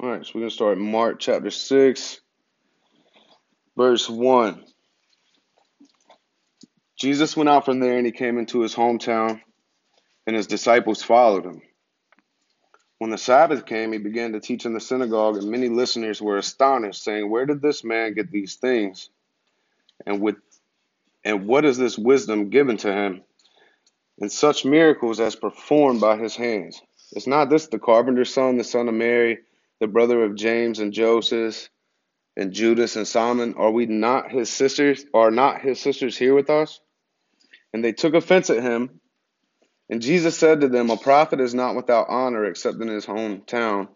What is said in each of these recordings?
All right, so we're going to start Mark chapter 6, verse 1. Jesus went out from there and he came into his hometown, and his disciples followed him. When the Sabbath came, he began to teach in the synagogue, and many listeners were astonished, saying, Where did this man get these things? And with and what is this wisdom given to him? And such miracles as performed by his hands. Is not this the carpenter's son, the son of Mary, the brother of James and Joseph and Judas and Simon? Are we not his sisters? Are not his sisters here with us? And they took offense at him. And Jesus said to them, A prophet is not without honor except in his hometown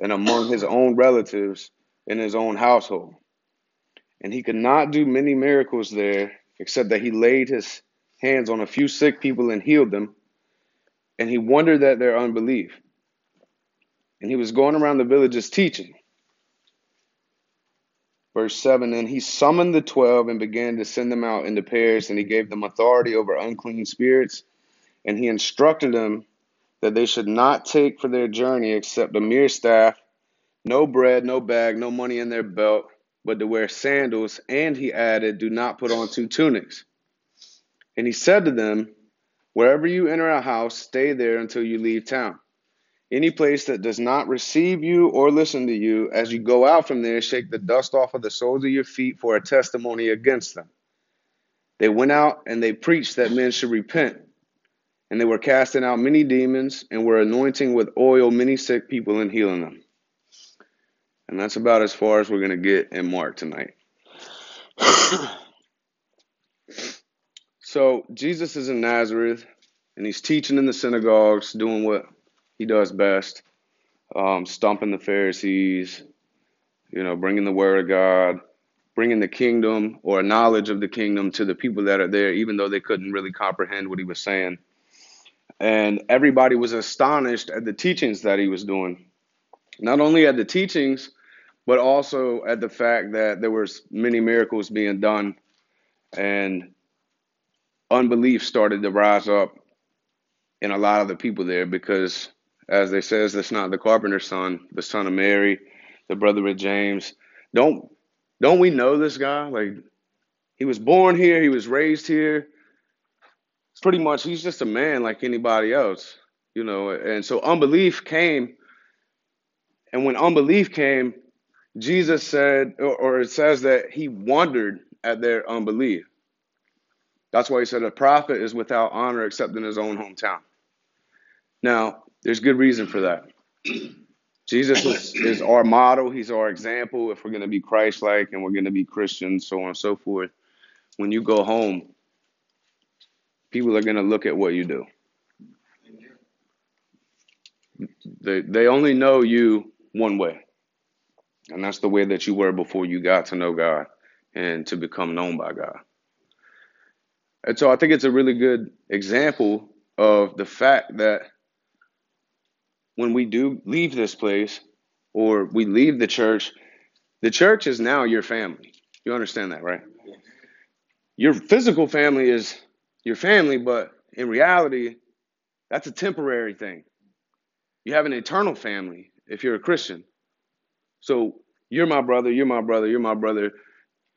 and among his own relatives in his own household. And he could not do many miracles there except that he laid his hands on a few sick people and healed them. And he wondered at their unbelief. And he was going around the villages teaching. Verse 7 And he summoned the twelve and began to send them out into pairs, and he gave them authority over unclean spirits. And he instructed them that they should not take for their journey except a mere staff, no bread, no bag, no money in their belt, but to wear sandals. And he added, Do not put on two tunics. And he said to them, Wherever you enter a house, stay there until you leave town. Any place that does not receive you or listen to you, as you go out from there, shake the dust off of the soles of your feet for a testimony against them. They went out and they preached that men should repent. And they were casting out many demons and were anointing with oil many sick people and healing them. And that's about as far as we're going to get in Mark tonight. so, Jesus is in Nazareth and he's teaching in the synagogues, doing what he does best, um, stumping the Pharisees, you know, bringing the word of God, bringing the kingdom or knowledge of the kingdom to the people that are there, even though they couldn't really comprehend what he was saying. And everybody was astonished at the teachings that he was doing. Not only at the teachings, but also at the fact that there was many miracles being done and unbelief started to rise up in a lot of the people there because as they says, that's not the carpenter's son, the son of Mary, the brother of James. Don't don't we know this guy? Like he was born here, he was raised here. It's Pretty much he's just a man like anybody else, you know. And so unbelief came, and when unbelief came, Jesus said, or, or it says that he wondered at their unbelief. That's why he said a prophet is without honor except in his own hometown. Now, there's good reason for that. Jesus is, is our model. He's our example if we're going to be Christ like and we're going to be Christians, so on and so forth. When you go home, people are going to look at what you do. They, they only know you one way, and that's the way that you were before you got to know God and to become known by God. And so I think it's a really good example of the fact that when we do leave this place or we leave the church, the church is now your family. You understand that, right? Your physical family is your family, but in reality, that's a temporary thing. You have an eternal family if you're a Christian. So you're my brother, you're my brother, you're my brother,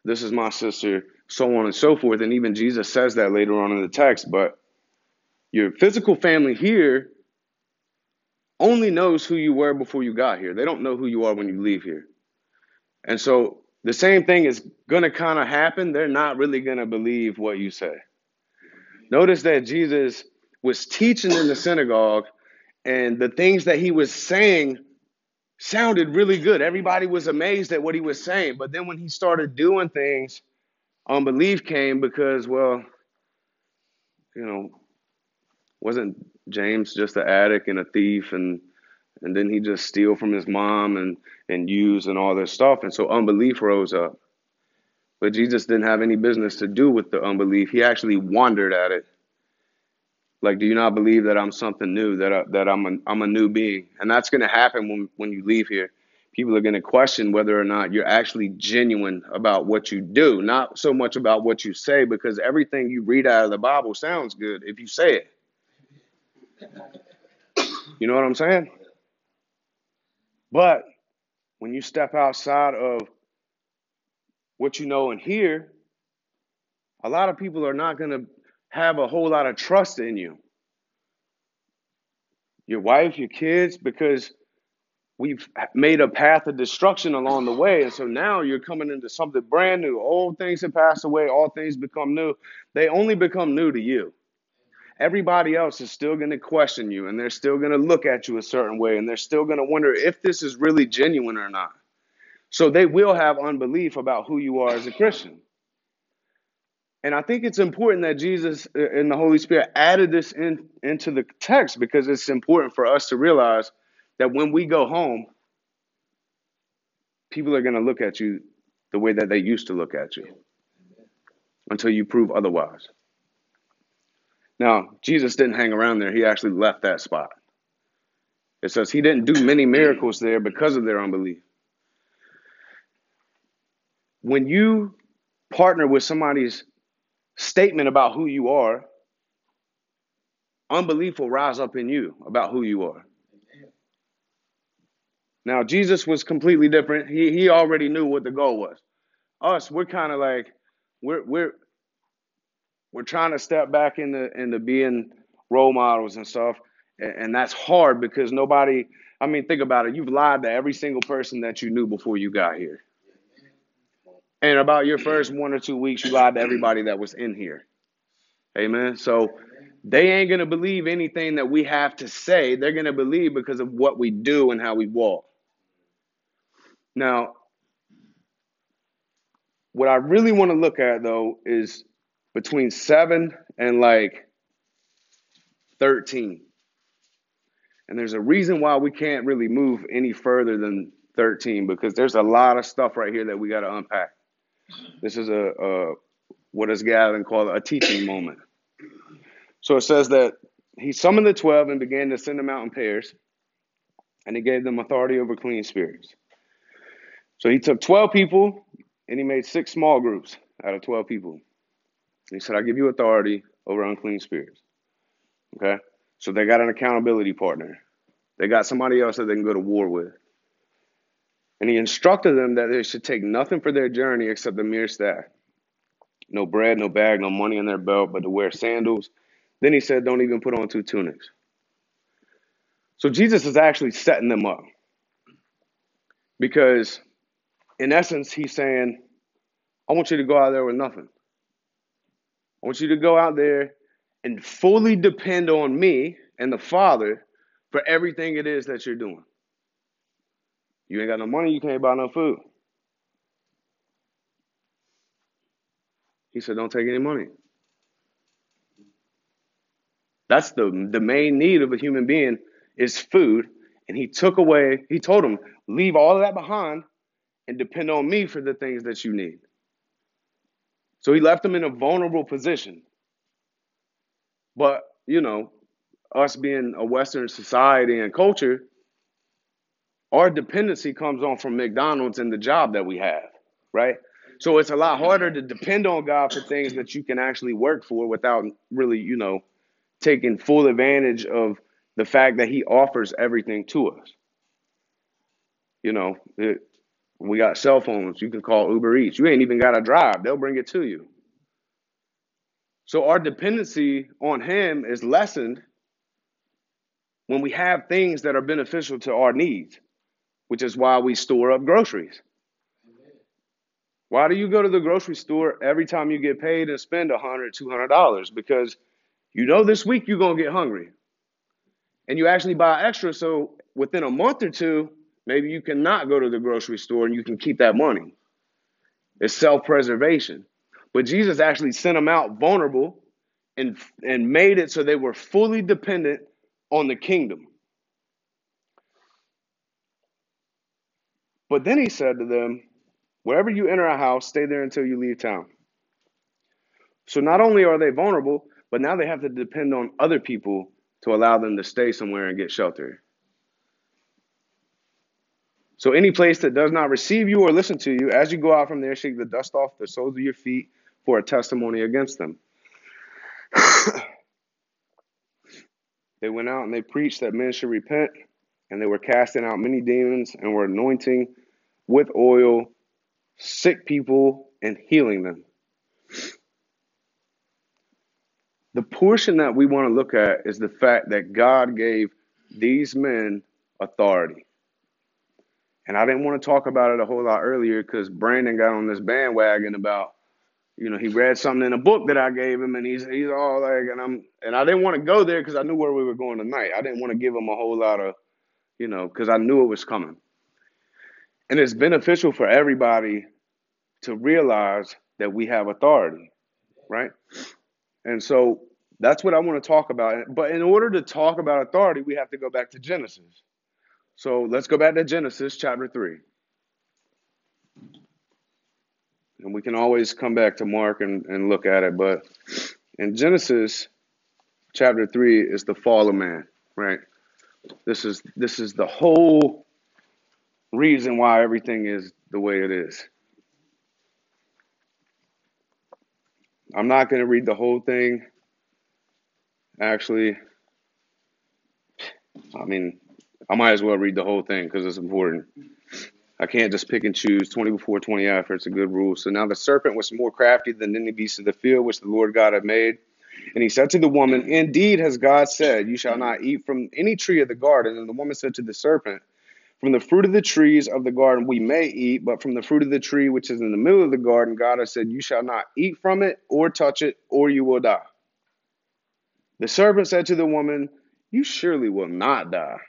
this is my sister, so on and so forth. And even Jesus says that later on in the text. But your physical family here only knows who you were before you got here. They don't know who you are when you leave here. And so the same thing is going to kind of happen. They're not really going to believe what you say. Notice that Jesus was teaching in the synagogue, and the things that he was saying sounded really good. Everybody was amazed at what he was saying. But then when he started doing things, unbelief came because, well, you know, wasn't James just an addict and a thief and and then he just steal from his mom and and use and all this stuff and so unbelief rose up. But Jesus didn't have any business to do with the unbelief. He actually wondered at it. Like, do you not believe that I'm something new, that I, that I'm a, I'm a new being? And that's going to happen when when you leave here. People are going to question whether or not you're actually genuine about what you do, not so much about what you say, because everything you read out of the Bible sounds good if you say it. You know what I'm saying? But when you step outside of what you know and hear, a lot of people are not going to have a whole lot of trust in you. Your wife, your kids, because we've made a path of destruction along the way. And so now you're coming into something brand new. Old things have passed away, all things become new. They only become new to you. Everybody else is still going to question you and they're still going to look at you a certain way and they're still going to wonder if this is really genuine or not. So they will have unbelief about who you are as a Christian. And I think it's important that Jesus and the Holy Spirit added this in, into the text because it's important for us to realize that when we go home, people are going to look at you the way that they used to look at you until you prove otherwise. Now, Jesus didn't hang around there, he actually left that spot. It says he didn't do many miracles there because of their unbelief. When you partner with somebody's statement about who you are, unbelief will rise up in you about who you are. Now, Jesus was completely different. He he already knew what the goal was. Us, we're kind of like we're we're we're trying to step back into into being role models and stuff, and, and that's hard because nobody. I mean, think about it. You've lied to every single person that you knew before you got here. And about your first one or two weeks, you lied to everybody that was in here. Amen. So they ain't going to believe anything that we have to say. They're going to believe because of what we do and how we walk. Now, what I really want to look at though is between 7 and like 13. And there's a reason why we can't really move any further than 13 because there's a lot of stuff right here that we got to unpack. This is a, a what is Gavin called a teaching moment. So it says that he summoned the 12 and began to send them out in pairs, and he gave them authority over clean spirits. So he took 12 people and he made six small groups out of 12 people. He said, I give you authority over unclean spirits. Okay? So they got an accountability partner. They got somebody else that they can go to war with. And he instructed them that they should take nothing for their journey except the mere staff. No bread, no bag, no money in their belt, but to wear sandals. Then he said, don't even put on two tunics. So Jesus is actually setting them up. Because in essence, he's saying, I want you to go out there with nothing. I want you to go out there and fully depend on me and the Father for everything it is that you're doing. You ain't got no money, you can't buy no food. He said, Don't take any money. That's the, the main need of a human being is food. And he took away, he told him, leave all of that behind and depend on me for the things that you need. So he left them in a vulnerable position. But, you know, us being a Western society and culture, our dependency comes on from McDonald's and the job that we have, right? So it's a lot harder to depend on God for things that you can actually work for without really, you know, taking full advantage of the fact that He offers everything to us. You know, it, we got cell phones. You can call Uber Eats. You ain't even got to drive, they'll bring it to you. So our dependency on Him is lessened when we have things that are beneficial to our needs, which is why we store up groceries. Why do you go to the grocery store every time you get paid and spend a hundred, two hundred dollars? Because you know this week you're gonna get hungry. And you actually buy extra so within a month or two, Maybe you cannot go to the grocery store and you can keep that money. It's self preservation. But Jesus actually sent them out vulnerable and, and made it so they were fully dependent on the kingdom. But then he said to them, Wherever you enter a house, stay there until you leave town. So not only are they vulnerable, but now they have to depend on other people to allow them to stay somewhere and get shelter. So any place that does not receive you or listen to you, as you go out from there, shake the dust off the soles of your feet for a testimony against them. they went out and they preached that men should repent, and they were casting out many demons and were anointing with oil, sick people, and healing them. The portion that we want to look at is the fact that God gave these men authority. And I didn't want to talk about it a whole lot earlier because Brandon got on this bandwagon about, you know, he read something in a book that I gave him, and he's he's all like, and I'm and I didn't want to go there because I knew where we were going tonight. I didn't want to give him a whole lot of, you know, because I knew it was coming. And it's beneficial for everybody to realize that we have authority, right? And so that's what I want to talk about. But in order to talk about authority, we have to go back to Genesis. So let's go back to Genesis chapter 3. And we can always come back to Mark and, and look at it. But in Genesis chapter 3 is the fall of man, right? This is this is the whole reason why everything is the way it is. I'm not going to read the whole thing. Actually, I mean, I might as well read the whole thing because it's important. I can't just pick and choose 20 before 20 after. It's a good rule. So now the serpent was more crafty than any beast of the field which the Lord God had made. And he said to the woman, Indeed, has God said, You shall not eat from any tree of the garden. And the woman said to the serpent, From the fruit of the trees of the garden we may eat, but from the fruit of the tree which is in the middle of the garden, God has said, You shall not eat from it or touch it, or you will die. The serpent said to the woman, You surely will not die.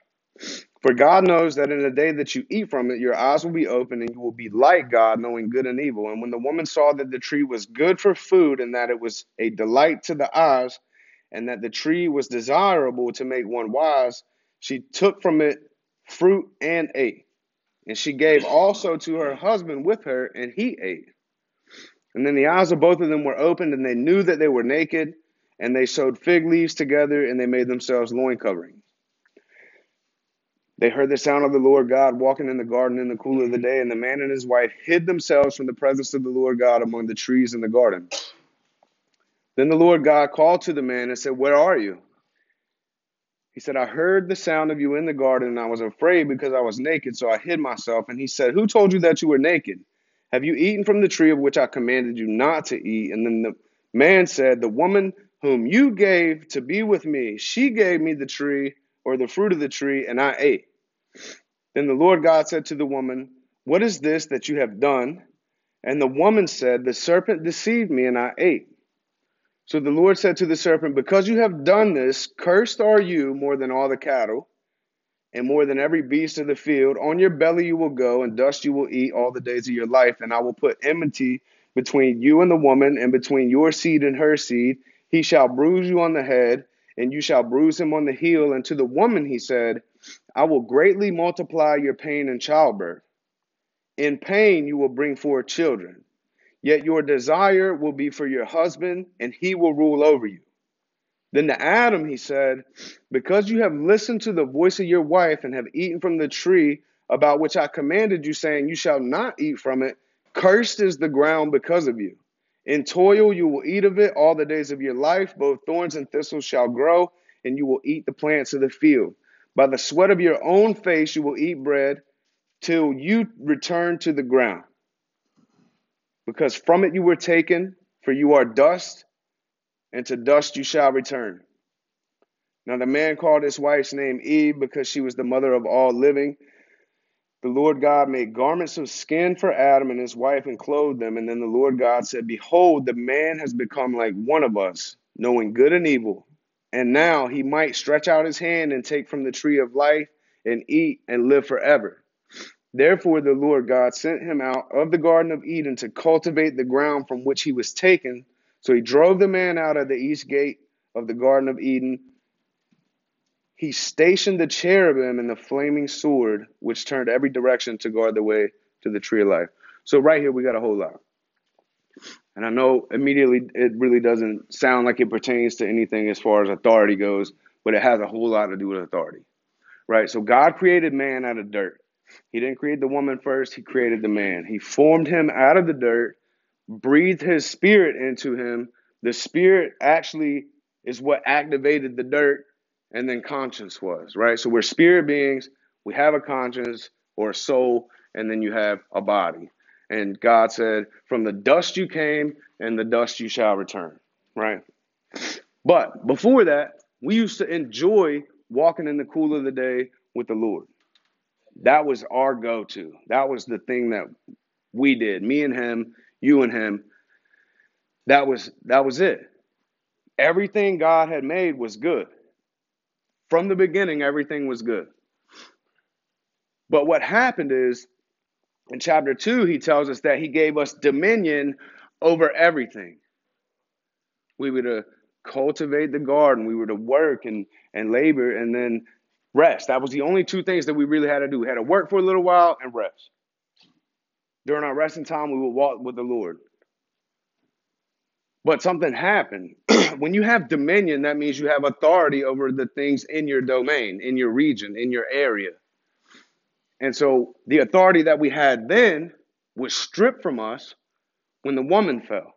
For God knows that in the day that you eat from it, your eyes will be open and you will be like God, knowing good and evil. And when the woman saw that the tree was good for food and that it was a delight to the eyes and that the tree was desirable to make one wise, she took from it fruit and ate. And she gave also to her husband with her, and he ate. And then the eyes of both of them were opened, and they knew that they were naked, and they sewed fig leaves together, and they made themselves loin coverings. They heard the sound of the Lord God walking in the garden in the cool of the day, and the man and his wife hid themselves from the presence of the Lord God among the trees in the garden. Then the Lord God called to the man and said, Where are you? He said, I heard the sound of you in the garden, and I was afraid because I was naked, so I hid myself. And he said, Who told you that you were naked? Have you eaten from the tree of which I commanded you not to eat? And then the man said, The woman whom you gave to be with me, she gave me the tree or the fruit of the tree, and I ate. Then the Lord God said to the woman, What is this that you have done? And the woman said, The serpent deceived me, and I ate. So the Lord said to the serpent, Because you have done this, cursed are you more than all the cattle, and more than every beast of the field. On your belly you will go, and dust you will eat all the days of your life. And I will put enmity between you and the woman, and between your seed and her seed. He shall bruise you on the head, and you shall bruise him on the heel. And to the woman he said, I will greatly multiply your pain in childbirth. In pain you will bring forth children. Yet your desire will be for your husband, and he will rule over you. Then to Adam he said, Because you have listened to the voice of your wife and have eaten from the tree about which I commanded you, saying, You shall not eat from it, cursed is the ground because of you. In toil you will eat of it all the days of your life. Both thorns and thistles shall grow, and you will eat the plants of the field. By the sweat of your own face you will eat bread till you return to the ground. Because from it you were taken, for you are dust, and to dust you shall return. Now the man called his wife's name Eve because she was the mother of all living. The Lord God made garments of skin for Adam and his wife and clothed them. And then the Lord God said, Behold, the man has become like one of us, knowing good and evil. And now he might stretch out his hand and take from the tree of life and eat and live forever. Therefore, the Lord God sent him out of the Garden of Eden to cultivate the ground from which he was taken. So he drove the man out of the east gate of the Garden of Eden he stationed the cherubim and the flaming sword, which turned every direction to guard the way to the tree of life. So, right here, we got a whole lot. And I know immediately it really doesn't sound like it pertains to anything as far as authority goes, but it has a whole lot to do with authority. Right? So, God created man out of dirt. He didn't create the woman first, He created the man. He formed him out of the dirt, breathed His spirit into him. The spirit actually is what activated the dirt and then conscience was, right? So we're spirit beings, we have a conscience or a soul, and then you have a body. And God said, From the dust you came, and the dust you shall return. Right? But before that, we used to enjoy walking in the cool of the day with the Lord. That was our go to. That was the thing that we did. Me and him, you and him. That was that was it. Everything God had made was good. From the beginning, everything was good. But what happened is in chapter 2, he tells us that he gave us dominion over everything. We were to cultivate the garden, we were to work and, and labor and then rest. That was the only two things that we really had to do. We had to work for a little while and rest. During our resting time, we would walk with the Lord. But something happened. when you have dominion, that means you have authority over the things in your domain, in your region, in your area. And so the authority that we had then was stripped from us when the woman fell.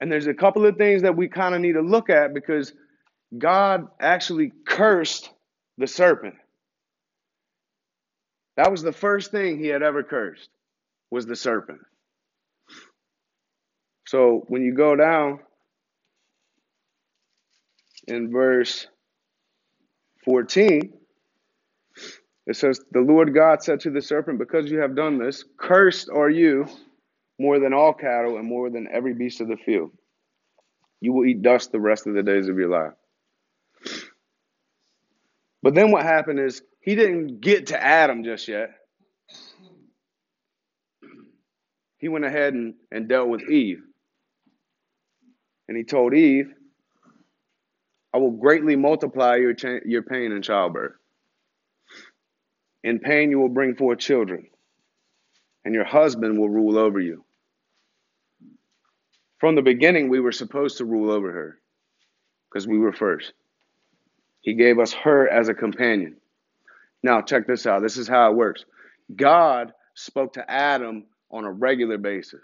And there's a couple of things that we kind of need to look at because God actually cursed the serpent. That was the first thing he had ever cursed was the serpent. So when you go down in verse 14, it says, The Lord God said to the serpent, Because you have done this, cursed are you more than all cattle and more than every beast of the field. You will eat dust the rest of the days of your life. But then what happened is he didn't get to Adam just yet. He went ahead and, and dealt with Eve. And he told Eve, I will greatly multiply your, cha- your pain in childbirth. In pain, you will bring forth children, and your husband will rule over you. From the beginning, we were supposed to rule over her because we were first. He gave us her as a companion. Now, check this out. This is how it works God spoke to Adam on a regular basis.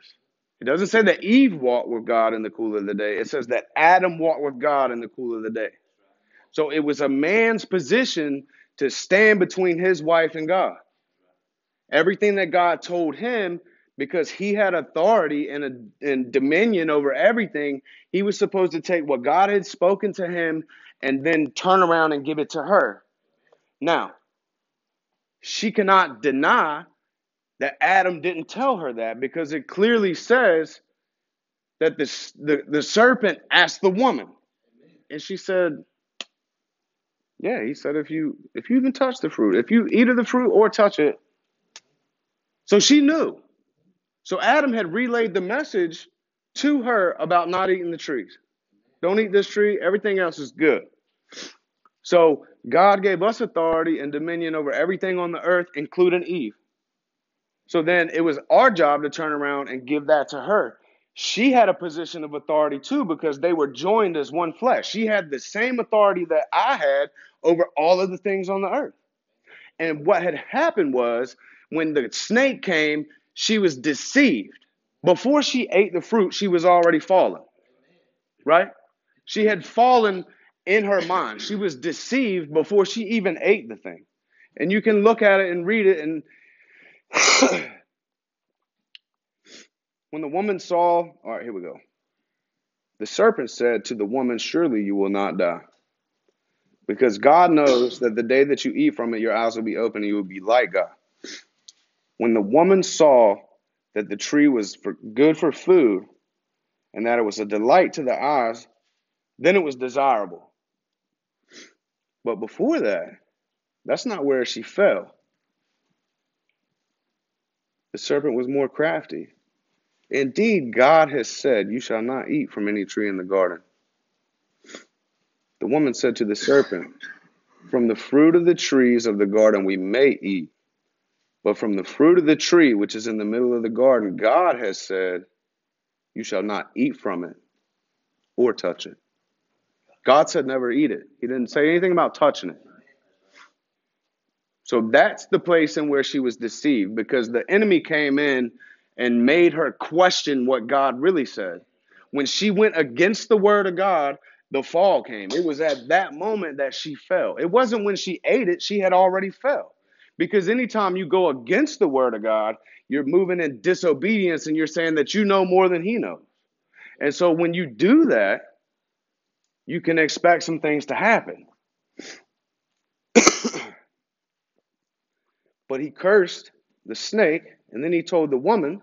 It doesn't say that Eve walked with God in the cool of the day. It says that Adam walked with God in the cool of the day. So it was a man's position to stand between his wife and God. Everything that God told him, because he had authority and, a, and dominion over everything, he was supposed to take what God had spoken to him and then turn around and give it to her. Now, she cannot deny that Adam didn't tell her that because it clearly says that the, the, the serpent asked the woman. And she said, Yeah, he said if you if you even touch the fruit, if you eat of the fruit or touch it. So she knew. So Adam had relayed the message to her about not eating the trees. Don't eat this tree, everything else is good. So God gave us authority and dominion over everything on the earth, including Eve. So then it was our job to turn around and give that to her. She had a position of authority too because they were joined as one flesh. She had the same authority that I had over all of the things on the earth. And what had happened was when the snake came, she was deceived. Before she ate the fruit, she was already fallen. Right? She had fallen in her mind. She was deceived before she even ate the thing. And you can look at it and read it and when the woman saw, all right, here we go. The serpent said to the woman, Surely you will not die. Because God knows that the day that you eat from it, your eyes will be open and you will be like God. When the woman saw that the tree was for good for food and that it was a delight to the eyes, then it was desirable. But before that, that's not where she fell. The serpent was more crafty. Indeed, God has said, You shall not eat from any tree in the garden. The woman said to the serpent, From the fruit of the trees of the garden we may eat, but from the fruit of the tree which is in the middle of the garden, God has said, You shall not eat from it or touch it. God said, Never eat it. He didn't say anything about touching it. So that's the place in where she was deceived because the enemy came in and made her question what God really said. When she went against the word of God, the fall came. It was at that moment that she fell. It wasn't when she ate it, she had already fell. Because anytime you go against the word of God, you're moving in disobedience and you're saying that you know more than he knows. And so when you do that, you can expect some things to happen. But he cursed the snake, and then he told the woman,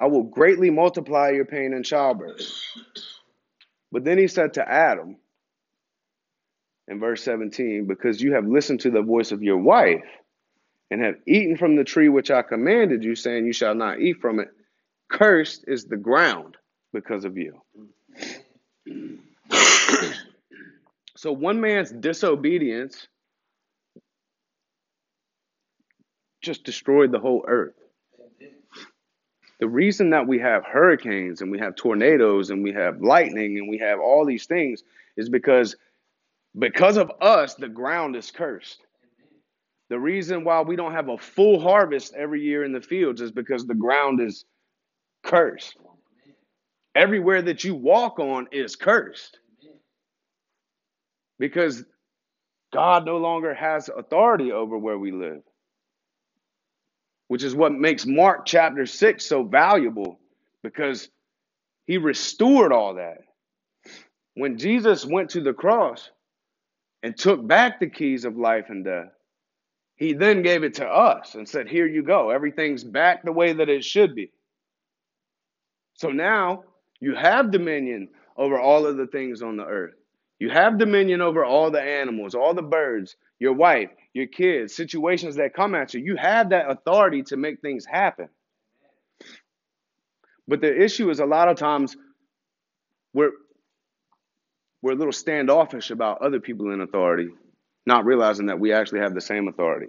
I will greatly multiply your pain in childbirth. But then he said to Adam, in verse 17, because you have listened to the voice of your wife and have eaten from the tree which I commanded you, saying, You shall not eat from it, cursed is the ground because of you. so one man's disobedience just destroyed the whole earth. The reason that we have hurricanes and we have tornadoes and we have lightning and we have all these things is because because of us the ground is cursed. The reason why we don't have a full harvest every year in the fields is because the ground is cursed. Everywhere that you walk on is cursed. Because God no longer has authority over where we live. Which is what makes Mark chapter 6 so valuable because he restored all that. When Jesus went to the cross and took back the keys of life and death, he then gave it to us and said, Here you go. Everything's back the way that it should be. So now you have dominion over all of the things on the earth. You have dominion over all the animals, all the birds, your wife, your kids, situations that come at you. You have that authority to make things happen. But the issue is a lot of times we're we're a little standoffish about other people in authority not realizing that we actually have the same authority.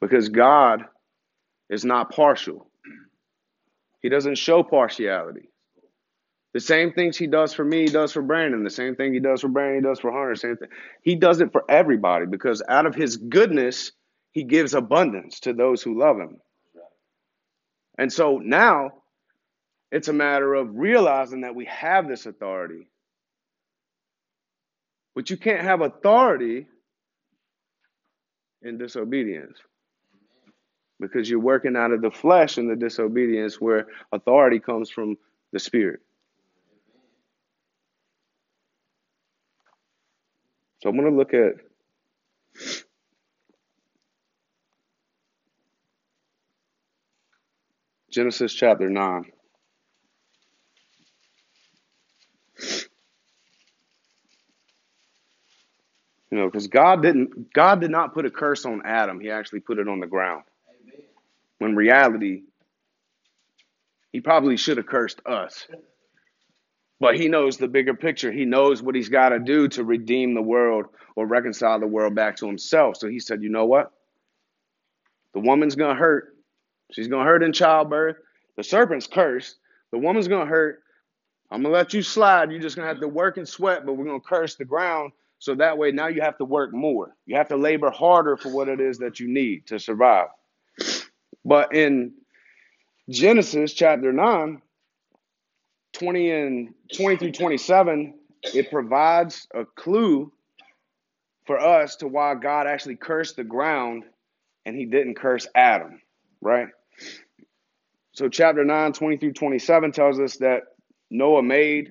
Because God is not partial, He doesn't show partiality. The same things He does for me, He does for Brandon. The same thing He does for Brandon, He does for Hunter. Same thing. He does it for everybody because out of His goodness, He gives abundance to those who love Him. And so now it's a matter of realizing that we have this authority but you can't have authority in disobedience because you're working out of the flesh in the disobedience where authority comes from the spirit. So I'm going to look at Genesis chapter 9. You know, because God didn't God did not put a curse on Adam. He actually put it on the ground. Amen. When reality, he probably should have cursed us. But he knows the bigger picture. He knows what he's got to do to redeem the world or reconcile the world back to himself. So he said, you know what? The woman's going to hurt. She's going to hurt in childbirth. The serpent's cursed. The woman's going to hurt. I'm going to let you slide. You're just going to have to work and sweat, but we're going to curse the ground so that way now you have to work more. You have to labor harder for what it is that you need to survive. But in Genesis chapter 9, 20 and 20 through 27, it provides a clue for us to why God actually cursed the ground and he didn't curse Adam, right? So chapter 9, 20 through 27 tells us that Noah made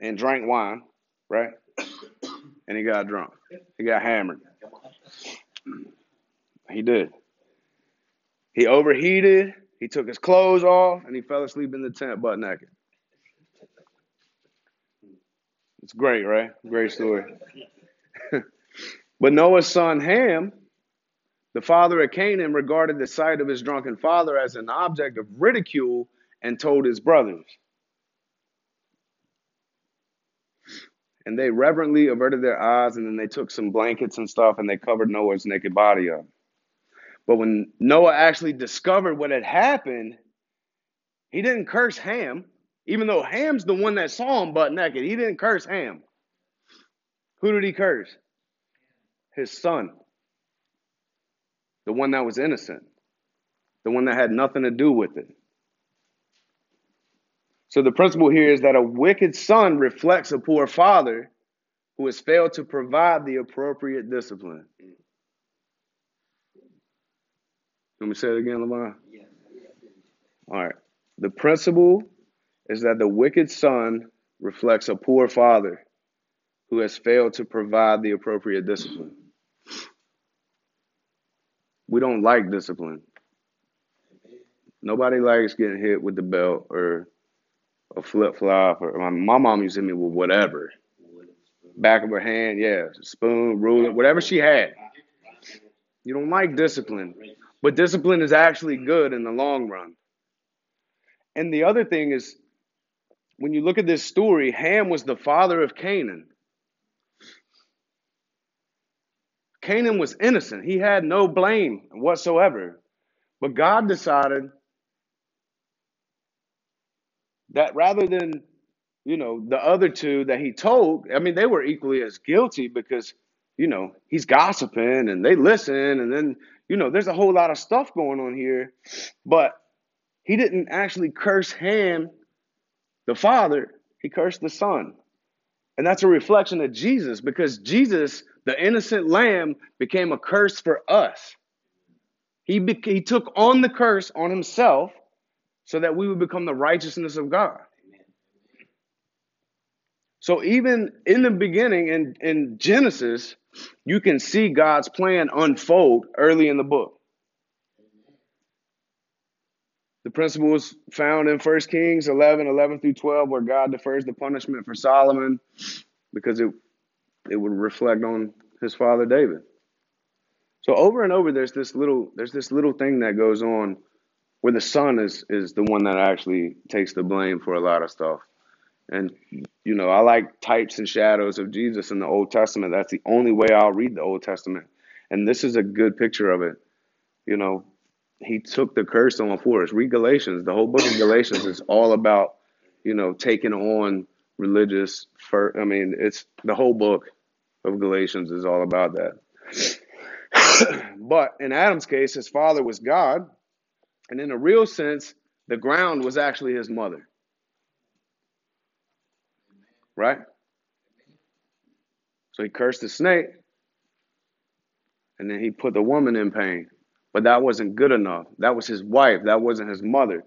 and drank wine, right? and he got drunk. He got hammered. He did. He overheated. He took his clothes off and he fell asleep in the tent butt naked. It's great, right? Great story. but Noah's son Ham, the father of Canaan, regarded the sight of his drunken father as an object of ridicule and told his brothers. And they reverently averted their eyes, and then they took some blankets and stuff and they covered Noah's naked body up. But when Noah actually discovered what had happened, he didn't curse Ham, even though Ham's the one that saw him butt naked. He didn't curse Ham. Who did he curse? His son. The one that was innocent, the one that had nothing to do with it. So the principle here is that a wicked son reflects a poor father who has failed to provide the appropriate discipline. Let me say it again, Lamar. All right. The principle is that the wicked son reflects a poor father who has failed to provide the appropriate discipline. We don't like discipline. Nobody likes getting hit with the belt or a flip flop. Or my, my mom used to hit me with whatever. Back of her hand, yeah, spoon, ruler, whatever she had. You don't like discipline, but discipline is actually good in the long run. And the other thing is, when you look at this story, Ham was the father of Canaan. Canaan was innocent. He had no blame whatsoever. But God decided that rather than, you know, the other two that he told, I mean, they were equally as guilty because, you know, he's gossiping and they listen. And then, you know, there's a whole lot of stuff going on here. But he didn't actually curse Ham, the father, he cursed the son. And that's a reflection of Jesus because Jesus, the innocent lamb, became a curse for us. He, be- he took on the curse on himself so that we would become the righteousness of God. So even in the beginning in, in Genesis, you can see God's plan unfold early in the book. The principle is found in 1 Kings 11, 11 through 12, where God defers the punishment for Solomon because it, it would reflect on his father David. So over and over, there's this little there's this little thing that goes on where the son is is the one that actually takes the blame for a lot of stuff. And you know, I like types and shadows of Jesus in the Old Testament. That's the only way I'll read the Old Testament. And this is a good picture of it. You know, he took the curse on for us. Read Galatians. The whole book of Galatians is all about, you know, taking on religious. Fir- I mean, it's the whole book of Galatians is all about that. but in Adam's case, his father was God, and in a real sense, the ground was actually his mother. Right? So he cursed the snake, and then he put the woman in pain. But that wasn't good enough. That was his wife, that wasn't his mother.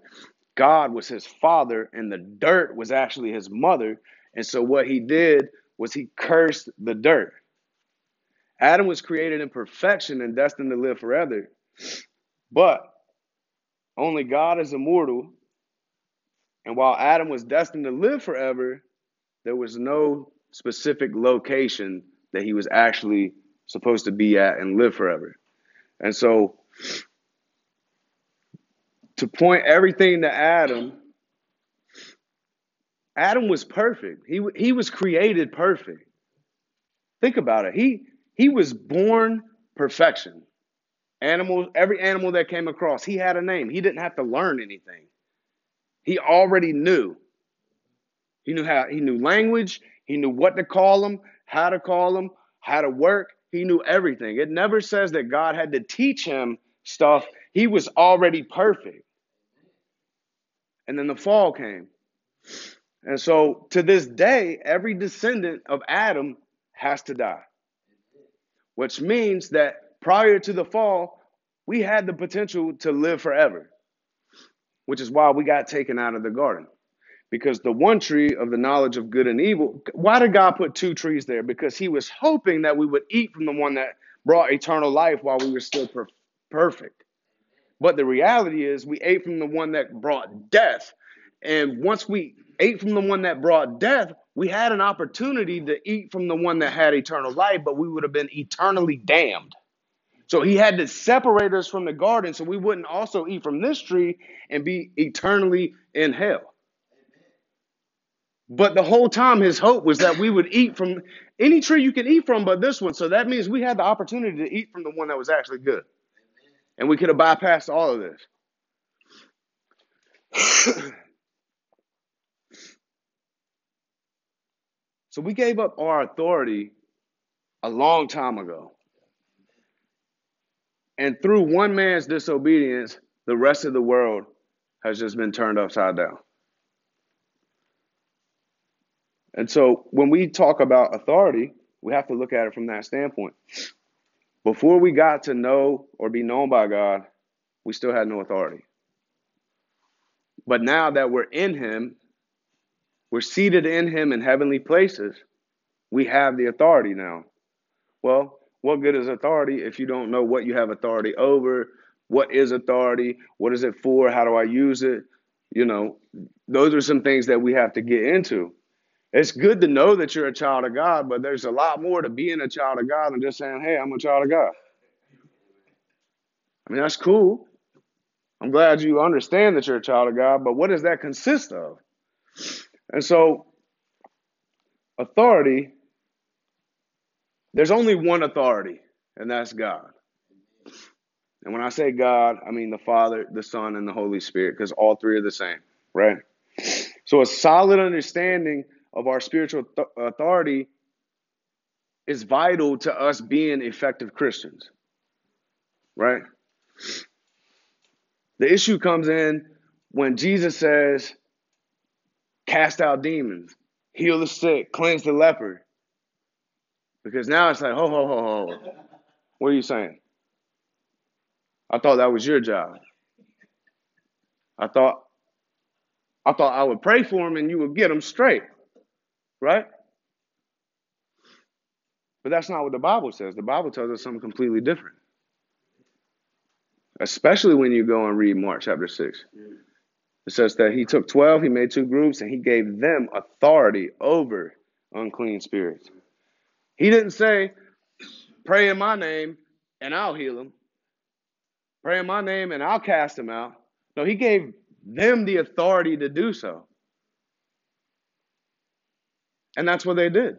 God was his father, and the dirt was actually his mother. And so what he did was he cursed the dirt. Adam was created in perfection and destined to live forever. But only God is immortal. And while Adam was destined to live forever, there was no specific location that he was actually supposed to be at and live forever. And so to point everything to Adam, Adam was perfect. He he was created perfect. Think about it. He he was born perfection. Animals, every animal that came across, he had a name. He didn't have to learn anything. He already knew. He knew how he knew language, he knew what to call them, how to call them, how to work. He knew everything. It never says that God had to teach him stuff. He was already perfect. And then the fall came. And so to this day, every descendant of Adam has to die. Which means that prior to the fall, we had the potential to live forever, which is why we got taken out of the garden. Because the one tree of the knowledge of good and evil, why did God put two trees there? Because he was hoping that we would eat from the one that brought eternal life while we were still per- perfect. But the reality is, we ate from the one that brought death. And once we ate from the one that brought death, we had an opportunity to eat from the one that had eternal life, but we would have been eternally damned. So he had to separate us from the garden so we wouldn't also eat from this tree and be eternally in hell. But the whole time, his hope was that we would eat from any tree you can eat from but this one. So that means we had the opportunity to eat from the one that was actually good. And we could have bypassed all of this. so we gave up our authority a long time ago. And through one man's disobedience, the rest of the world has just been turned upside down. And so when we talk about authority, we have to look at it from that standpoint. Before we got to know or be known by God, we still had no authority. But now that we're in him, we're seated in him in heavenly places, we have the authority now. Well, what good is authority if you don't know what you have authority over? What is authority? What is it for? How do I use it? You know, those are some things that we have to get into. It's good to know that you're a child of God, but there's a lot more to being a child of God than just saying, hey, I'm a child of God. I mean, that's cool. I'm glad you understand that you're a child of God, but what does that consist of? And so, authority, there's only one authority, and that's God. And when I say God, I mean the Father, the Son, and the Holy Spirit, because all three are the same, right? So, a solid understanding of our spiritual th- authority is vital to us being effective Christians, right? The issue comes in when Jesus says, cast out demons, heal the sick, cleanse the leper. Because now it's like, ho, ho, ho, ho. What are you saying? I thought that was your job. I thought I thought I would pray for him and you would get him straight. Right? But that's not what the Bible says. The Bible tells us something completely different. Especially when you go and read Mark chapter 6. It says that he took 12, he made two groups, and he gave them authority over unclean spirits. He didn't say, pray in my name and I'll heal them. Pray in my name and I'll cast them out. No, he gave them the authority to do so. And that's what they did.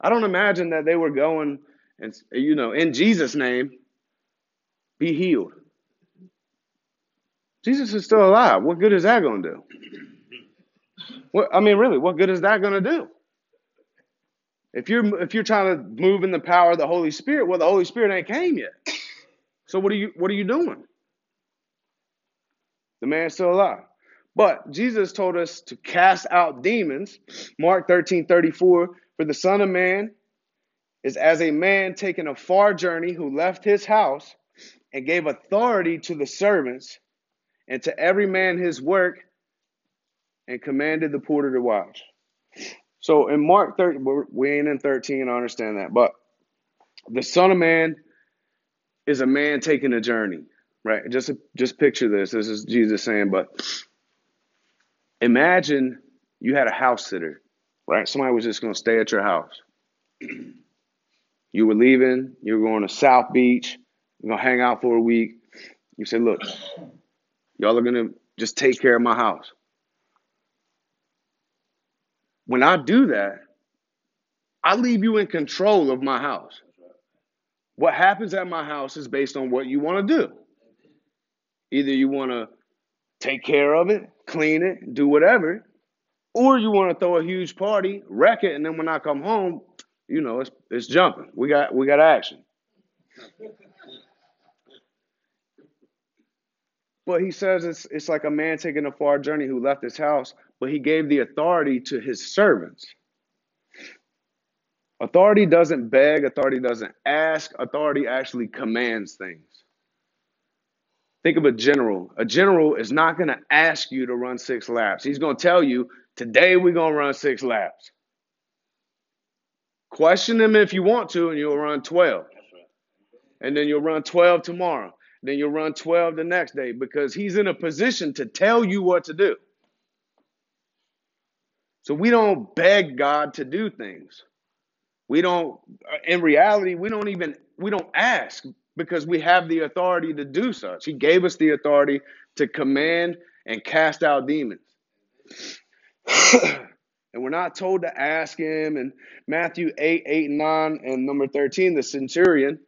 I don't imagine that they were going and, you know, in Jesus' name, be healed. Jesus is still alive. What good is that going to do? What, I mean, really, what good is that going to do? If you're if you're trying to move in the power of the Holy Spirit, well, the Holy Spirit ain't came yet. So what are you what are you doing? The man's still alive. But Jesus told us to cast out demons. Mark 13, 34, for the Son of Man is as a man taking a far journey who left his house and gave authority to the servants and to every man his work and commanded the porter to watch. So in Mark 13, we ain't in 13, I understand that. But the Son of Man is a man taking a journey, right? Just, just picture this. This is Jesus saying, but imagine you had a house sitter, right? Somebody was just going to stay at your house. You were leaving, you were going to South Beach, you're going to hang out for a week. You said, look, y'all are going to just take care of my house. When I do that, I leave you in control of my house. What happens at my house is based on what you want to do. Either you want to take care of it, clean it, do whatever, or you want to throw a huge party, wreck it, and then when I come home, you know, it's it's jumping. We got we got action. But he says it's it's like a man taking a far journey who left his house, but he gave the authority to his servants. Authority doesn't beg, authority doesn't ask, authority actually commands things. Think of a general. A general is not going to ask you to run six laps. He's going to tell you, today we're going to run six laps. Question him if you want to, and you'll run 12. And then you'll run 12 tomorrow. Then you'll run 12 the next day because he's in a position to tell you what to do. So we don't beg God to do things. We don't, uh, in reality, we don't even, we don't ask because we have the authority to do such. He gave us the authority to command and cast out demons. and we're not told to ask him. And Matthew 8, 8, and 9, and number 13, the centurion,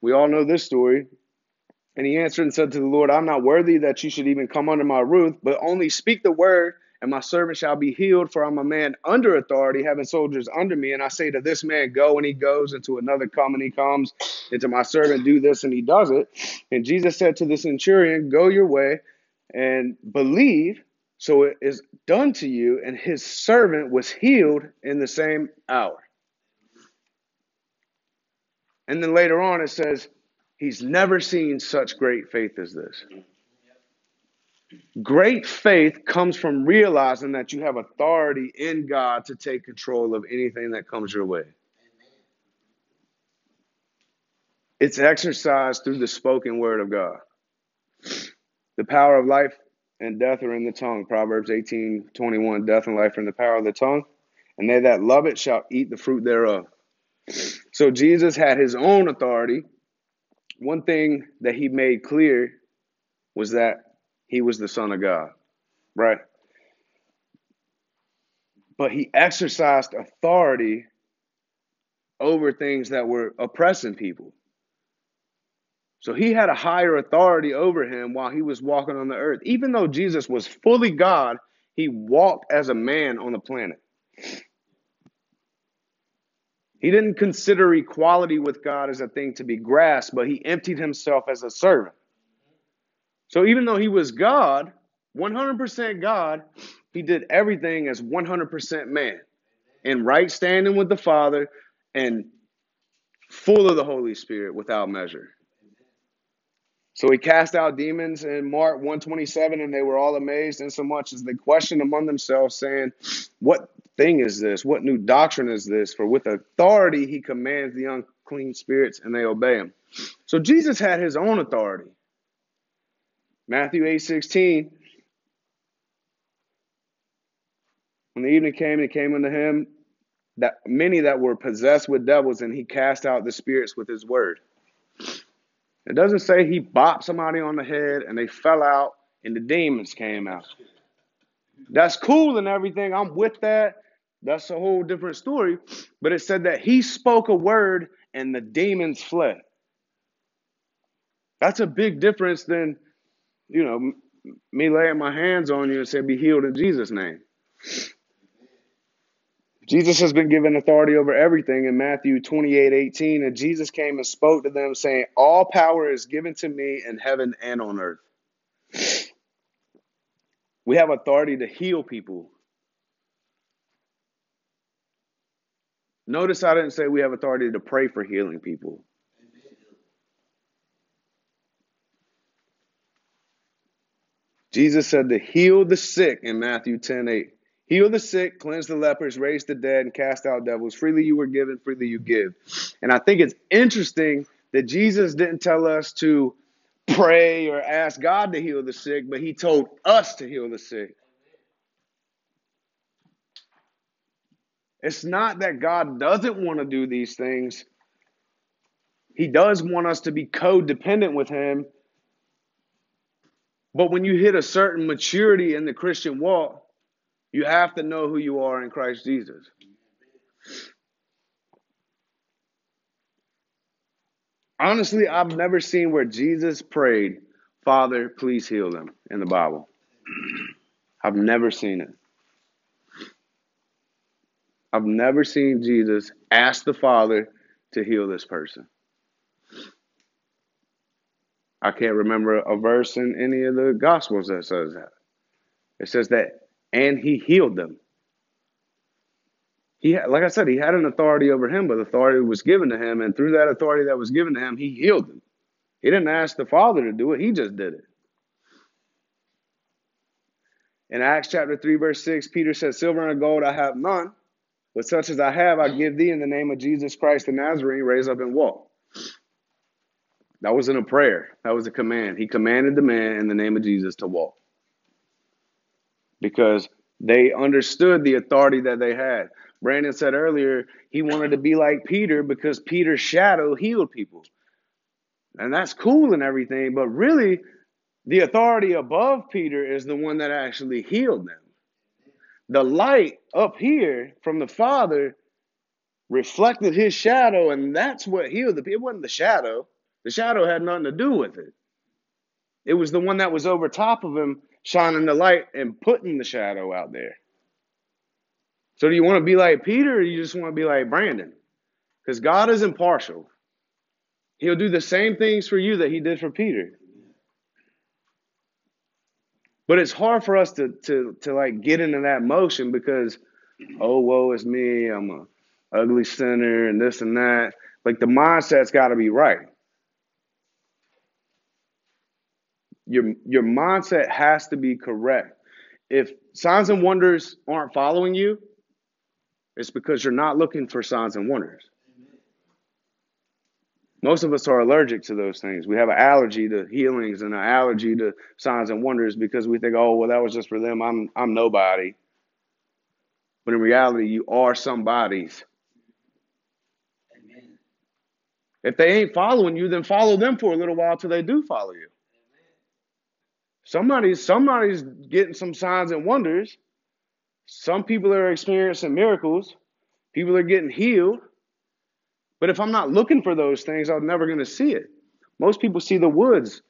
we all know this story. And he answered and said to the Lord, I'm not worthy that you should even come under my roof, but only speak the word, and my servant shall be healed. For I'm a man under authority, having soldiers under me. And I say to this man, Go, and he goes, and to another, Come, and he comes, and to my servant, Do this, and he does it. And Jesus said to the centurion, Go your way and believe, so it is done to you. And his servant was healed in the same hour. And then later on, it says, He's never seen such great faith as this. Great faith comes from realizing that you have authority in God to take control of anything that comes your way. It's exercised through the spoken word of God. The power of life and death are in the tongue. Proverbs 18 21. Death and life are in the power of the tongue, and they that love it shall eat the fruit thereof. So Jesus had his own authority. One thing that he made clear was that he was the Son of God, right? But he exercised authority over things that were oppressing people. So he had a higher authority over him while he was walking on the earth. Even though Jesus was fully God, he walked as a man on the planet. He didn't consider equality with God as a thing to be grasped, but he emptied himself as a servant. So even though he was God, 100% God, he did everything as 100% man in right standing with the Father and full of the Holy Spirit without measure. So he cast out demons in Mark 127, and they were all amazed, insomuch as they questioned among themselves, saying, What thing is this? What new doctrine is this? For with authority he commands the unclean spirits, and they obey him. So Jesus had his own authority. Matthew 8 16. When the evening came, it came unto him that many that were possessed with devils, and he cast out the spirits with his word. It doesn't say he bopped somebody on the head and they fell out and the demons came out. That's cool and everything. I'm with that. That's a whole different story. But it said that he spoke a word and the demons fled. That's a big difference than, you know, me laying my hands on you and saying, be healed in Jesus' name. Jesus has been given authority over everything in Matthew 28 18. And Jesus came and spoke to them, saying, All power is given to me in heaven and on earth. We have authority to heal people. Notice I didn't say we have authority to pray for healing people. Jesus said to heal the sick in Matthew 10 8. Heal the sick, cleanse the lepers, raise the dead, and cast out devils. Freely you were given, freely you give. And I think it's interesting that Jesus didn't tell us to pray or ask God to heal the sick, but he told us to heal the sick. It's not that God doesn't want to do these things. He does want us to be codependent with him. But when you hit a certain maturity in the Christian walk, you have to know who you are in Christ Jesus. Honestly, I've never seen where Jesus prayed, Father, please heal them in the Bible. I've never seen it. I've never seen Jesus ask the Father to heal this person. I can't remember a verse in any of the Gospels that says that. It says that and he healed them. He, like I said, he had an authority over him, but authority was given to him, and through that authority that was given to him, he healed them. He didn't ask the Father to do it; he just did it. In Acts chapter 3, verse 6, Peter says, Silver and gold I have none, but such as I have, I give thee in the name of Jesus Christ the Nazarene, raise up and walk. That wasn't a prayer, that was a command. He commanded the man in the name of Jesus to walk because they understood the authority that they had. Brandon said earlier he wanted to be like Peter because Peter's shadow healed people. And that's cool and everything, but really, the authority above Peter is the one that actually healed them. The light up here from the Father reflected his shadow, and that's what healed the people. It wasn't the shadow, the shadow had nothing to do with it. It was the one that was over top of him shining the light and putting the shadow out there. So, do you want to be like Peter or you just want to be like Brandon? Because God is impartial. He'll do the same things for you that he did for Peter. But it's hard for us to to to like get into that motion because, oh, woe is me, I'm a ugly sinner and this and that. Like the mindset's got to be right. Your your mindset has to be correct. If signs and wonders aren't following you, it's because you're not looking for signs and wonders. Most of us are allergic to those things. We have an allergy to healings and an allergy to signs and wonders because we think, oh, well, that was just for them. I'm I'm nobody. But in reality, you are somebody's. If they ain't following you, then follow them for a little while till they do follow you. Somebody's somebody's getting some signs and wonders. Some people are experiencing miracles. People are getting healed. But if I'm not looking for those things, I'm never going to see it. Most people see the woods,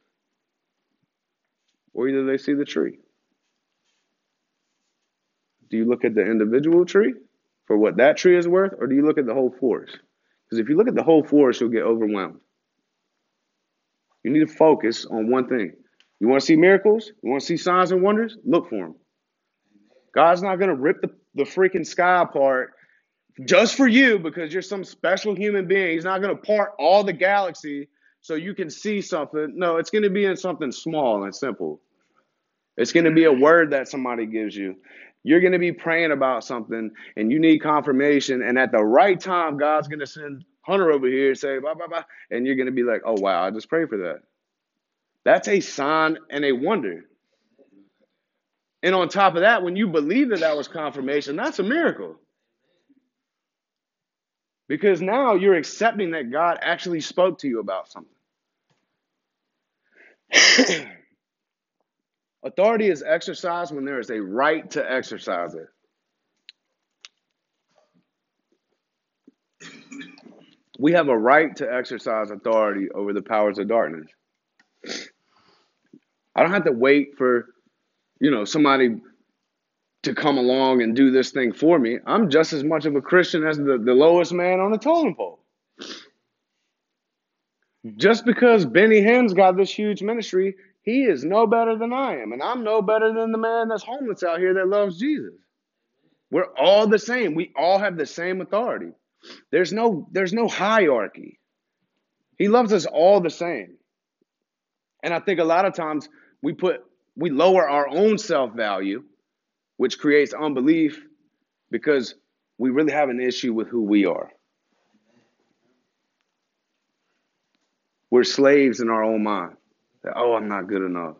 or either they see the tree. Do you look at the individual tree for what that tree is worth, or do you look at the whole forest? Because if you look at the whole forest, you'll get overwhelmed. You need to focus on one thing. You want to see miracles? You want to see signs and wonders? Look for them. God's not going to rip the, the freaking sky apart just for you because you're some special human being. He's not going to part all the galaxy so you can see something. No, it's going to be in something small and simple. It's going to be a word that somebody gives you. You're going to be praying about something and you need confirmation. And at the right time, God's going to send Hunter over here and say, blah, blah, blah. And you're going to be like, oh, wow, I just prayed for that. That's a sign and a wonder. And on top of that, when you believe that that was confirmation, that's a miracle. Because now you're accepting that God actually spoke to you about something. Authority is exercised when there is a right to exercise it. We have a right to exercise authority over the powers of darkness. I don't have to wait for, you know, somebody to come along and do this thing for me. I'm just as much of a Christian as the, the lowest man on the totem pole. Just because Benny Hinn's got this huge ministry, he is no better than I am. And I'm no better than the man that's homeless out here that loves Jesus. We're all the same. We all have the same authority. There's no there's no hierarchy. He loves us all the same. And I think a lot of times we put we lower our own self-value which creates unbelief because we really have an issue with who we are. We're slaves in our own mind. oh, I'm not good enough.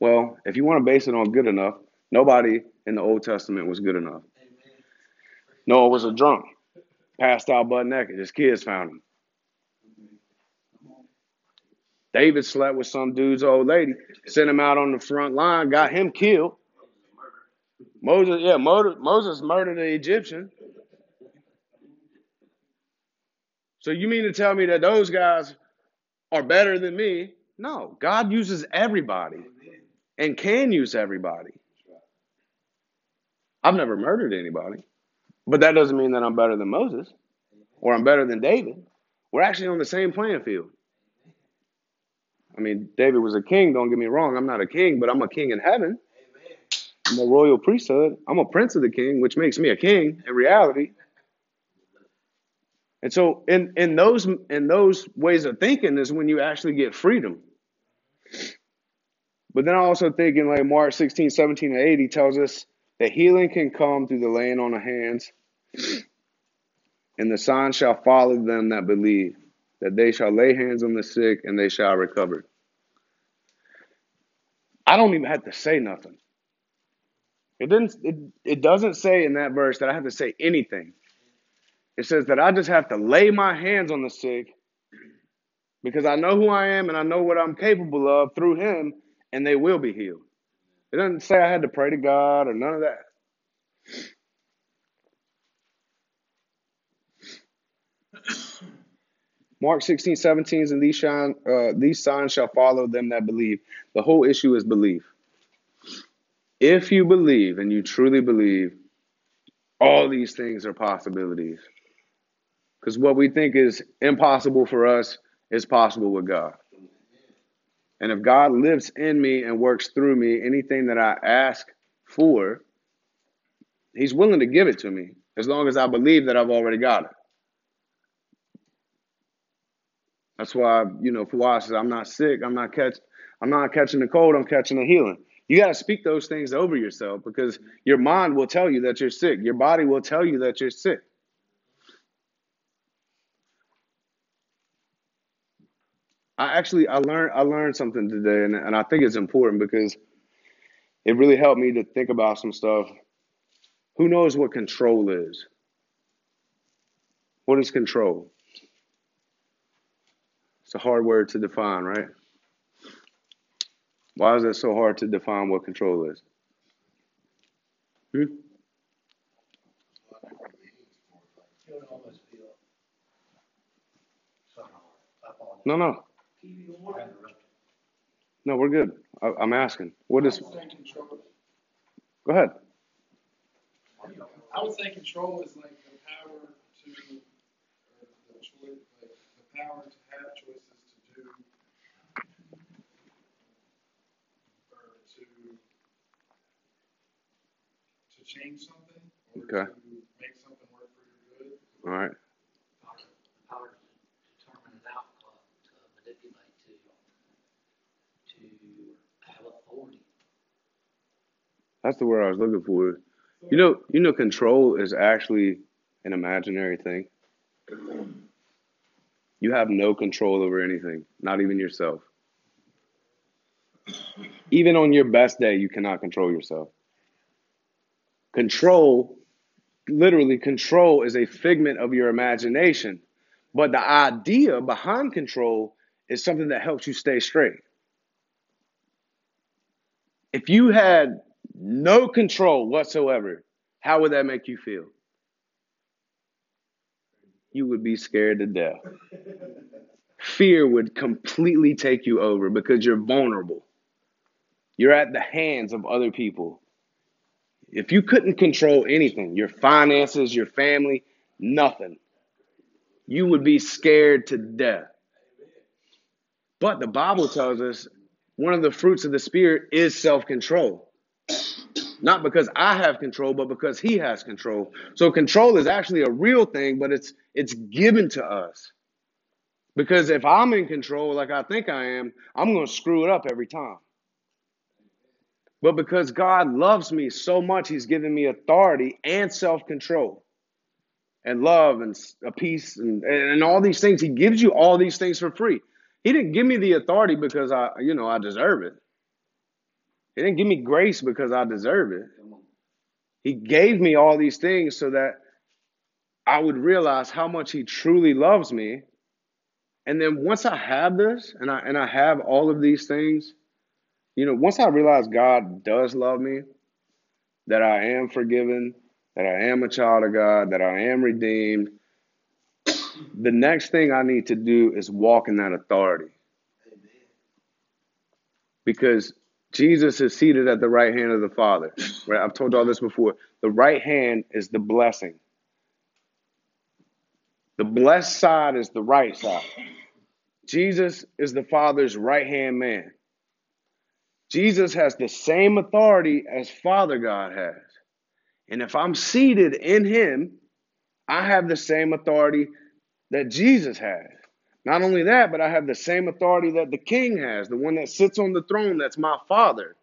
Well, if you want to base it on good enough, nobody in the Old Testament was good enough. Noah was a drunk, passed out butt naked. His kids found him. David slept with some dude's old lady, sent him out on the front line, got him killed. Moses, yeah, Moses murdered the Egyptian. So you mean to tell me that those guys are better than me? No, God uses everybody and can use everybody. I've never murdered anybody, but that doesn't mean that I'm better than Moses or I'm better than David. We're actually on the same playing field. I mean, David was a king, don't get me wrong. I'm not a king, but I'm a king in heaven. I'm a royal priesthood. I'm a prince of the king, which makes me a king in reality. And so in, in those in those ways of thinking is when you actually get freedom. But then I also think in like Mark 16, 17, and 80 tells us that healing can come through the laying on of hands, and the sign shall follow them that believe, that they shall lay hands on the sick and they shall recover. I don't even have to say nothing. It didn't it, it doesn't say in that verse that I have to say anything. It says that I just have to lay my hands on the sick because I know who I am and I know what I'm capable of through him and they will be healed. It doesn't say I had to pray to God or none of that. Mark 16, 17, and these, shine, uh, these signs shall follow them that believe. The whole issue is belief. If you believe and you truly believe, all these things are possibilities. Because what we think is impossible for us is possible with God. And if God lives in me and works through me, anything that I ask for, He's willing to give it to me as long as I believe that I've already got it. That's why, you know, Fawaz says, I'm not sick, I'm not catch, I'm not catching the cold, I'm catching the healing. You got to speak those things over yourself because your mind will tell you that you're sick. Your body will tell you that you're sick. I actually I learned I learned something today and, and I think it's important because it really helped me to think about some stuff. Who knows what control is? What is control? It's a hard word to define, right? Why is it so hard to define what control is? Hmm? No, no. No, we're good. I, I'm asking. What is. Go ahead. I would say control is like the power to, the choice, like the power to have choices to do, or to, to change something, or Okay. to make something work for your good. All right. power, power determine an outcome, to manipulate, to, to have authority. That's the word I was looking for. You know, you know, control is actually an imaginary thing. You have no control over anything, not even yourself. Even on your best day, you cannot control yourself. Control, literally, control is a figment of your imagination. But the idea behind control is something that helps you stay straight. If you had no control whatsoever, how would that make you feel? You would be scared to death. Fear would completely take you over because you're vulnerable. You're at the hands of other people. If you couldn't control anything, your finances, your family, nothing, you would be scared to death. But the Bible tells us one of the fruits of the Spirit is self control. Not because I have control, but because He has control. So control is actually a real thing, but it's it's given to us. Because if I'm in control, like I think I am, I'm going to screw it up every time. But because God loves me so much, He's given me authority and self control and love and a peace and, and all these things. He gives you all these things for free. He didn't give me the authority because I, you know, I deserve it. He didn't give me grace because I deserve it. He gave me all these things so that I would realize how much He truly loves me. And then once I have this and I and I have all of these things, you know, once I realize God does love me, that I am forgiven, that I am a child of God, that I am redeemed, the next thing I need to do is walk in that authority. Because Jesus is seated at the right hand of the Father. Right? I've told y'all this before. The right hand is the blessing. The blessed side is the right side. Jesus is the Father's right hand man. Jesus has the same authority as Father God has. And if I'm seated in Him, I have the same authority that Jesus has. Not only that, but I have the same authority that the King has, the one that sits on the throne, that's my Father.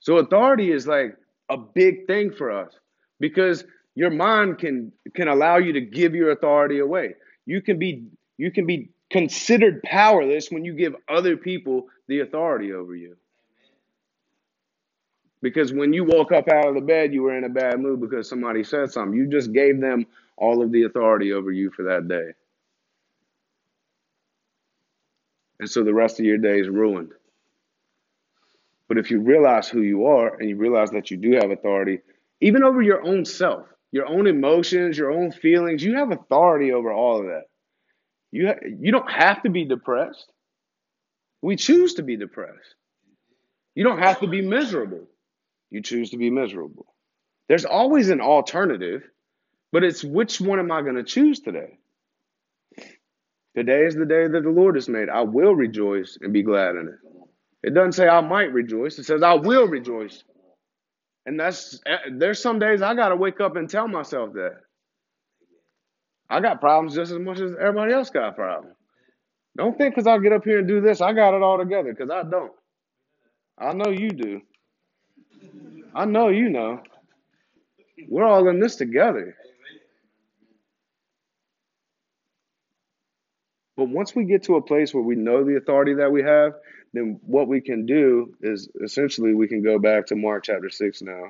So authority is like a big thing for us because your mind can can allow you to give your authority away. You can be you can be considered powerless when you give other people the authority over you. Because when you woke up out of the bed, you were in a bad mood because somebody said something. You just gave them all of the authority over you for that day. And so the rest of your day is ruined. But if you realize who you are and you realize that you do have authority, even over your own self, your own emotions, your own feelings, you have authority over all of that. You ha- you don't have to be depressed. We choose to be depressed. You don't have to be miserable. You choose to be miserable. There's always an alternative, but it's which one am I going to choose today? Today is the day that the Lord has made. I will rejoice and be glad in it. It doesn't say I might rejoice. It says I will rejoice. And that's eh, there's some days I got to wake up and tell myself that. I got problems just as much as everybody else got problems. Don't think because I get up here and do this, I got it all together, because I don't. I know you do. I know you know. We're all in this together. But once we get to a place where we know the authority that we have, then what we can do is essentially we can go back to Mark chapter 6 now.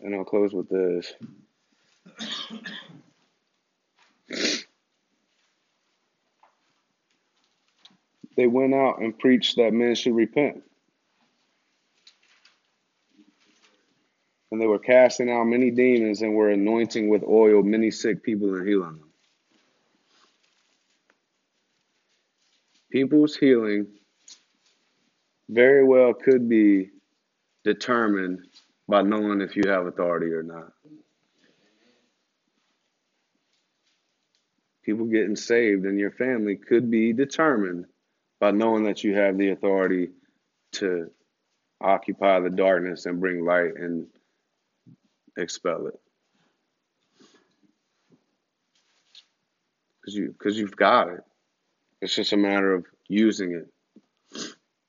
And I'll close with this. They went out and preached that men should repent. And they were casting out many demons and were anointing with oil many sick people and healing them. People's healing very well could be determined by knowing if you have authority or not. People getting saved in your family could be determined by knowing that you have the authority to occupy the darkness and bring light and expel it. Because you, cause you've got it. It's just a matter of using it.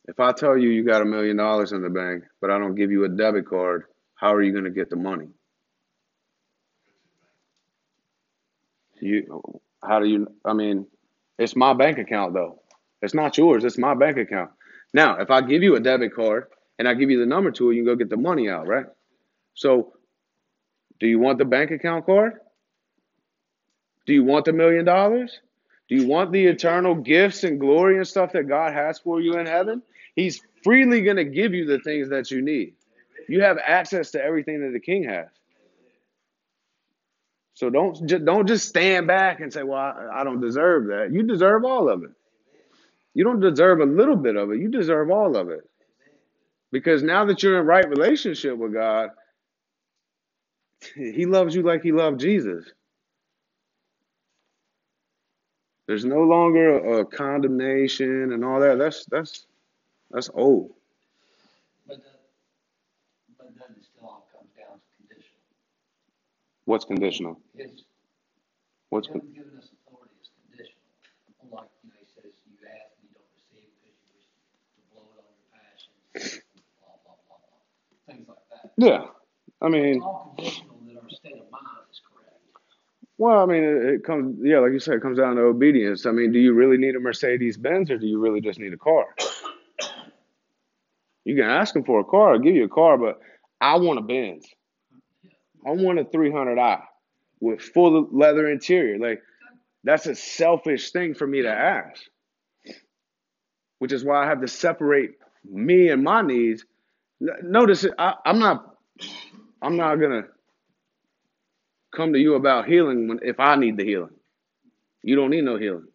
If I tell you you got a million dollars in the bank, but I don't give you a debit card, how are you going to get the money? You, how do you? I mean, it's my bank account though. It's not yours. It's my bank account. Now, if I give you a debit card and I give you the number to it, you can go get the money out, right? So, do you want the bank account card? Do you want the million dollars? Do you want the eternal gifts and glory and stuff that God has for you in heaven? He's freely going to give you the things that you need. You have access to everything that the king has. So don't just don't just stand back and say, "Well, I, I don't deserve that." You deserve all of it. You don't deserve a little bit of it. You deserve all of it. Because now that you're in right relationship with God, he loves you like he loved Jesus. There's no longer a condemnation and all that. That's that's that's old. But the, but then it still all comes down to conditional. What's conditional? His, What's con- giving us authority is conditional. Like, you know, he says, you ask and you don't receive because you wish to blow it on your passions, blah, blah, blah, blah. Things like that. Yeah. I mean, all conditional that our state of mind is correct. well, I mean, it, it comes yeah, like you said, it comes down to obedience. I mean, do you really need a Mercedes Benz or do you really just need a car? You can ask him for a car, I'll give you a car, but I want a Benz. I want a 300i with full leather interior. Like that's a selfish thing for me to ask. Which is why I have to separate me and my needs. Notice I, I'm not I'm not gonna come to you about healing when if I need the healing. You don't need no healing.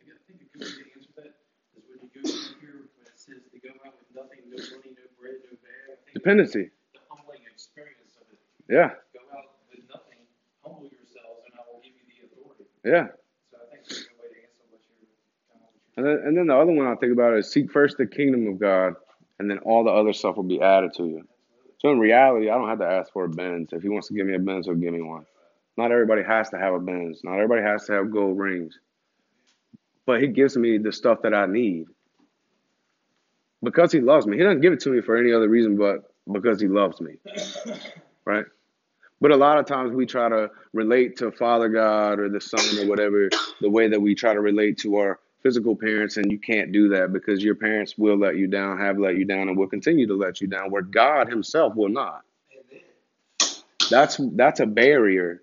I think a good way to answer that is when you go through here, when it says to go out with nothing, no money, no bread, no bag. Dependency. the humbling experience of it. Yeah, Go out with nothing, humble yourselves, and I will give you the authority. yeah. So I think that's a good way to answer what you're kind of what And then, and then the other one I think about is seek first the kingdom of God, and then all the other stuff will be added to you. So in reality, I don't have to ask for a Benz. If he wants to give me a Benz, he'll give me one. Not everybody has to have a Benz. Not everybody has to have gold rings. But he gives me the stuff that I need because he loves me. He doesn't give it to me for any other reason but because he loves me, right? But a lot of times we try to relate to Father God or the Son or whatever the way that we try to relate to our physical parents, and you can't do that because your parents will let you down, have let you down, and will continue to let you down, where God Himself will not. That's that's a barrier.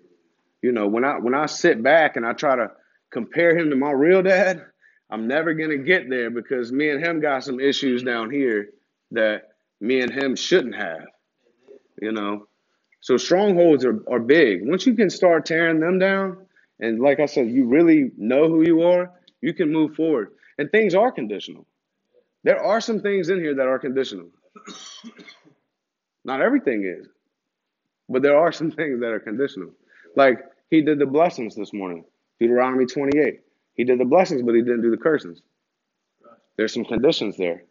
You know, when I when I sit back and I try to compare him to my real dad, I'm never gonna get there because me and him got some issues down here that me and him shouldn't have. You know. So strongholds are, are big. Once you can start tearing them down, and like I said, you really know who you are, you can move forward. And things are conditional. There are some things in here that are conditional. Not everything is, but there are some things that are conditional. Like he did the blessings this morning, Deuteronomy 28. He did the blessings, but he didn't do the cursings. There's some conditions there.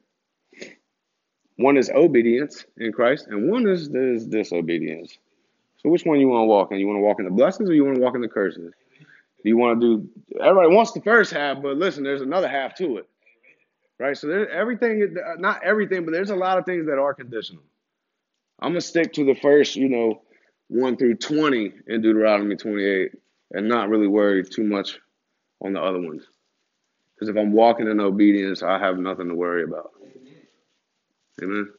One is obedience in Christ, and one is, is disobedience. So which one you want to walk in? You want to walk in the blessings or you want to walk in the curses? You want to do everybody wants the first half, but listen, there's another half to it, right? So everything, not everything, but there's a lot of things that are conditional. I'm gonna stick to the first, you know, one through twenty in Deuteronomy 28, and not really worry too much on the other ones. Because if I'm walking in obedience, I have nothing to worry about. Amen.